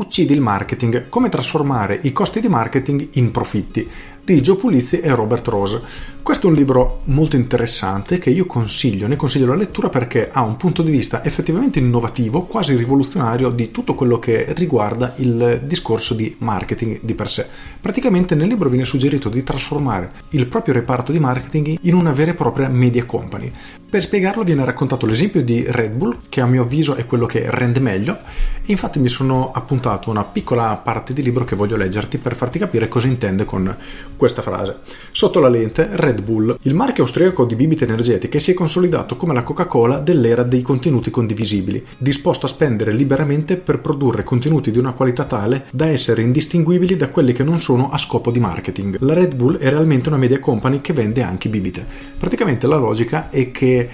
Uccidi il marketing. Come trasformare i costi di marketing in profitti di Gio Pulizzi e Robert Rose. Questo è un libro molto interessante che io consiglio, ne consiglio la lettura perché ha un punto di vista effettivamente innovativo, quasi rivoluzionario di tutto quello che riguarda il discorso di marketing di per sé. Praticamente nel libro viene suggerito di trasformare il proprio reparto di marketing in una vera e propria media company. Per spiegarlo viene raccontato l'esempio di Red Bull, che a mio avviso è quello che rende meglio, infatti mi sono appuntato una piccola parte di libro che voglio leggerti per farti capire cosa intende con questa frase. Sotto la lente, Red Bull, il marchio austriaco di bibite energetiche, si è consolidato come la Coca-Cola dell'era dei contenuti condivisibili, disposto a spendere liberamente per produrre contenuti di una qualità tale da essere indistinguibili da quelli che non sono a scopo di marketing. La Red Bull è realmente una media company che vende anche bibite. Praticamente la logica è che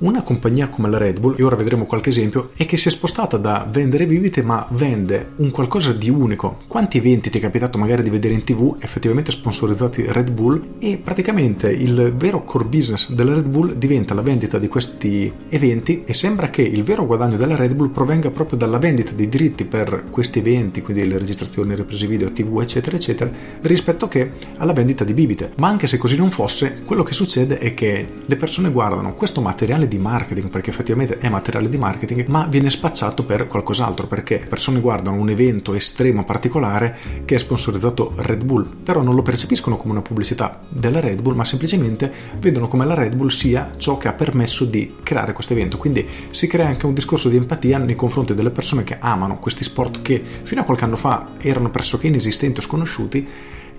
una compagnia come la Red Bull, e ora vedremo qualche esempio, è che si è spostata da vendere bibite ma vende un qualcosa di unico. Quanti eventi ti è capitato magari di vedere in tv effettivamente sponsorizzati Red Bull e praticamente il vero core business della Red Bull diventa la vendita di questi eventi e sembra che il vero guadagno della Red Bull provenga proprio dalla vendita dei diritti per questi eventi, quindi le registrazioni, le riprese video, tv eccetera eccetera, rispetto che alla vendita di bibite. Ma anche se così non fosse, quello che succede è che le persone guardano questo materiale di marketing, perché effettivamente è materiale di marketing, ma viene spacciato per qualcos'altro, perché persone guardano un evento estremo particolare che è sponsorizzato Red Bull, però non lo percepiscono come una pubblicità della Red Bull, ma semplicemente vedono come la Red Bull sia ciò che ha permesso di creare questo evento. Quindi si crea anche un discorso di empatia nei confronti delle persone che amano questi sport che fino a qualche anno fa erano pressoché inesistenti o sconosciuti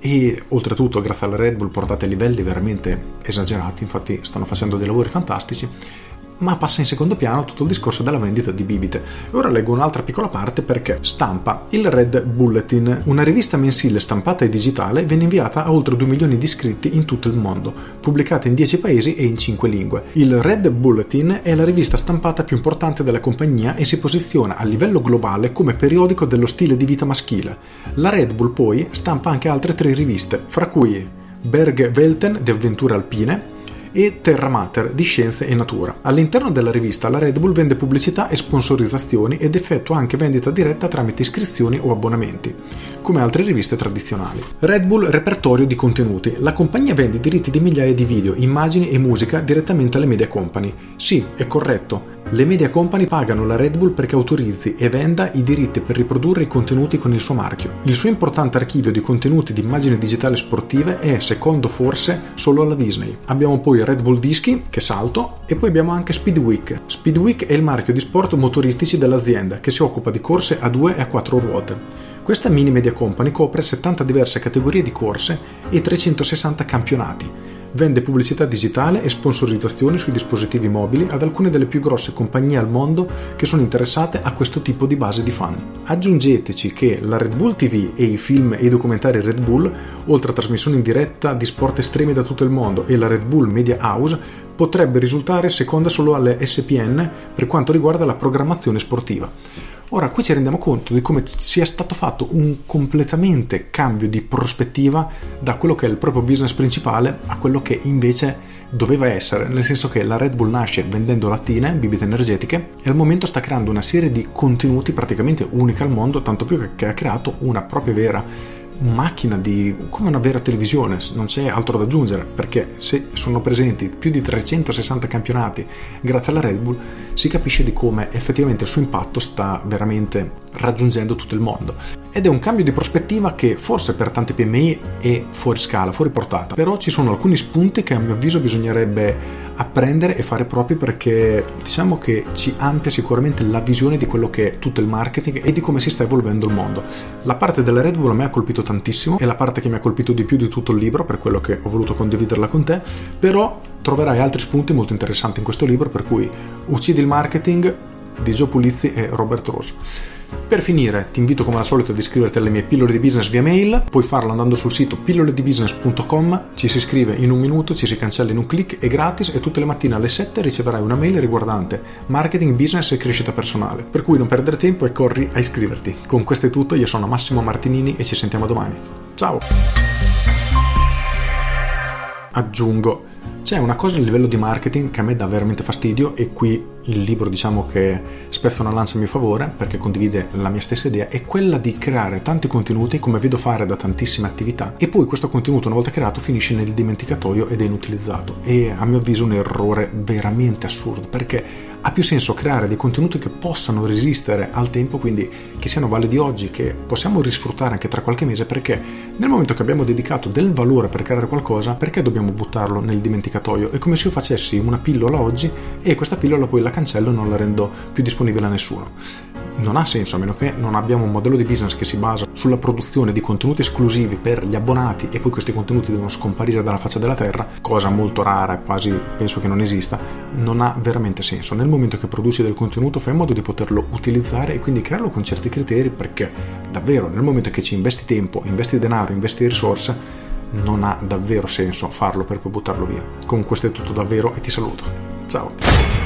e oltretutto grazie alla Red Bull portate a livelli veramente esagerati, infatti stanno facendo dei lavori fantastici ma passa in secondo piano tutto il discorso della vendita di bibite. Ora leggo un'altra piccola parte perché stampa il Red Bulletin, una rivista mensile stampata e digitale, viene inviata a oltre 2 milioni di iscritti in tutto il mondo, pubblicata in 10 paesi e in 5 lingue. Il Red Bulletin è la rivista stampata più importante della compagnia e si posiziona a livello globale come periodico dello stile di vita maschile. La Red Bull poi stampa anche altre tre riviste, fra cui Berg Welten di avventure alpine, e Terra Mater di Scienze e Natura. All'interno della rivista la Red Bull vende pubblicità e sponsorizzazioni ed effettua anche vendita diretta tramite iscrizioni o abbonamenti, come altre riviste tradizionali. Red Bull Repertorio di contenuti. La compagnia vende i diritti di migliaia di video, immagini e musica direttamente alle media company. Sì, è corretto. Le media company pagano la Red Bull perché autorizzi e venda i diritti per riprodurre i contenuti con il suo marchio. Il suo importante archivio di contenuti di immagini digitali sportive è, secondo forse, solo alla Disney. Abbiamo poi Red Bull Dischi, che salto, e poi abbiamo anche Speedweek. Speedweek è il marchio di sport motoristici dell'azienda che si occupa di corse a due e a quattro ruote. Questa mini media company copre 70 diverse categorie di corse e 360 campionati Vende pubblicità digitale e sponsorizzazioni sui dispositivi mobili ad alcune delle più grosse compagnie al mondo che sono interessate a questo tipo di base di fan. Aggiungeteci che la Red Bull TV e i film e i documentari Red Bull, oltre a trasmissioni in diretta di sport estremi da tutto il mondo e la Red Bull Media House, potrebbe risultare seconda solo alle SPN per quanto riguarda la programmazione sportiva. Ora, qui ci rendiamo conto di come sia stato fatto un completamente cambio di prospettiva da quello che è il proprio business principale a quello che invece doveva essere, nel senso che la Red Bull nasce vendendo lattine, bibite energetiche, e al momento sta creando una serie di contenuti praticamente unica al mondo, tanto più che ha creato una propria vera macchina di come una vera televisione, non c'è altro da aggiungere, perché se sono presenti più di 360 campionati grazie alla Red Bull, si capisce di come effettivamente il suo impatto sta veramente raggiungendo tutto il mondo. Ed è un cambio di prospettiva che forse per tante PMI è fuori scala, fuori portata, però ci sono alcuni spunti che a mio avviso bisognerebbe apprendere e fare proprio perché diciamo che ci amplia sicuramente la visione di quello che è tutto il marketing e di come si sta evolvendo il mondo. La parte della Red Bull a me ha colpito tantissimo, è la parte che mi ha colpito di più di tutto il libro, per quello che ho voluto condividerla con te, però troverai altri spunti molto interessanti in questo libro, per cui Uccidi il marketing di Joe Pulizzi e Robert Rose. Per finire, ti invito come al solito ad iscriverti alle mie pillole di business via mail, puoi farlo andando sul sito pilloledibusiness.com, ci si iscrive in un minuto, ci si cancella in un clic, è gratis e tutte le mattine alle 7 riceverai una mail riguardante marketing, business e crescita personale. Per cui non perdere tempo e corri a iscriverti. Con questo è tutto, io sono Massimo Martinini e ci sentiamo domani. Ciao! aggiungo c'è una cosa a livello di marketing che a me dà veramente fastidio e qui il libro diciamo che spezza una lancia a mio favore perché condivide la mia stessa idea è quella di creare tanti contenuti come vedo fare da tantissime attività e poi questo contenuto una volta creato finisce nel dimenticatoio ed è inutilizzato. E a mio avviso un errore veramente assurdo perché ha più senso creare dei contenuti che possano resistere al tempo quindi che siano validi oggi che possiamo risfruttare anche tra qualche mese perché nel momento che abbiamo dedicato del valore per creare qualcosa perché dobbiamo buttarlo nel dimenticatoio è come se io facessi una pillola oggi e questa pillola poi la cancello e non la rendo più disponibile a nessuno. Non ha senso a meno che non abbiamo un modello di business che si basa sulla produzione di contenuti esclusivi per gli abbonati e poi questi contenuti devono scomparire dalla faccia della terra, cosa molto rara, quasi penso che non esista, non ha veramente senso. Nel momento che produci del contenuto fai in modo di poterlo utilizzare e quindi crearlo con certi criteri perché davvero nel momento che ci investi tempo, investi denaro, investi risorse, non ha davvero senso farlo per poi buttarlo via. Con questo è tutto davvero e ti saluto. Ciao!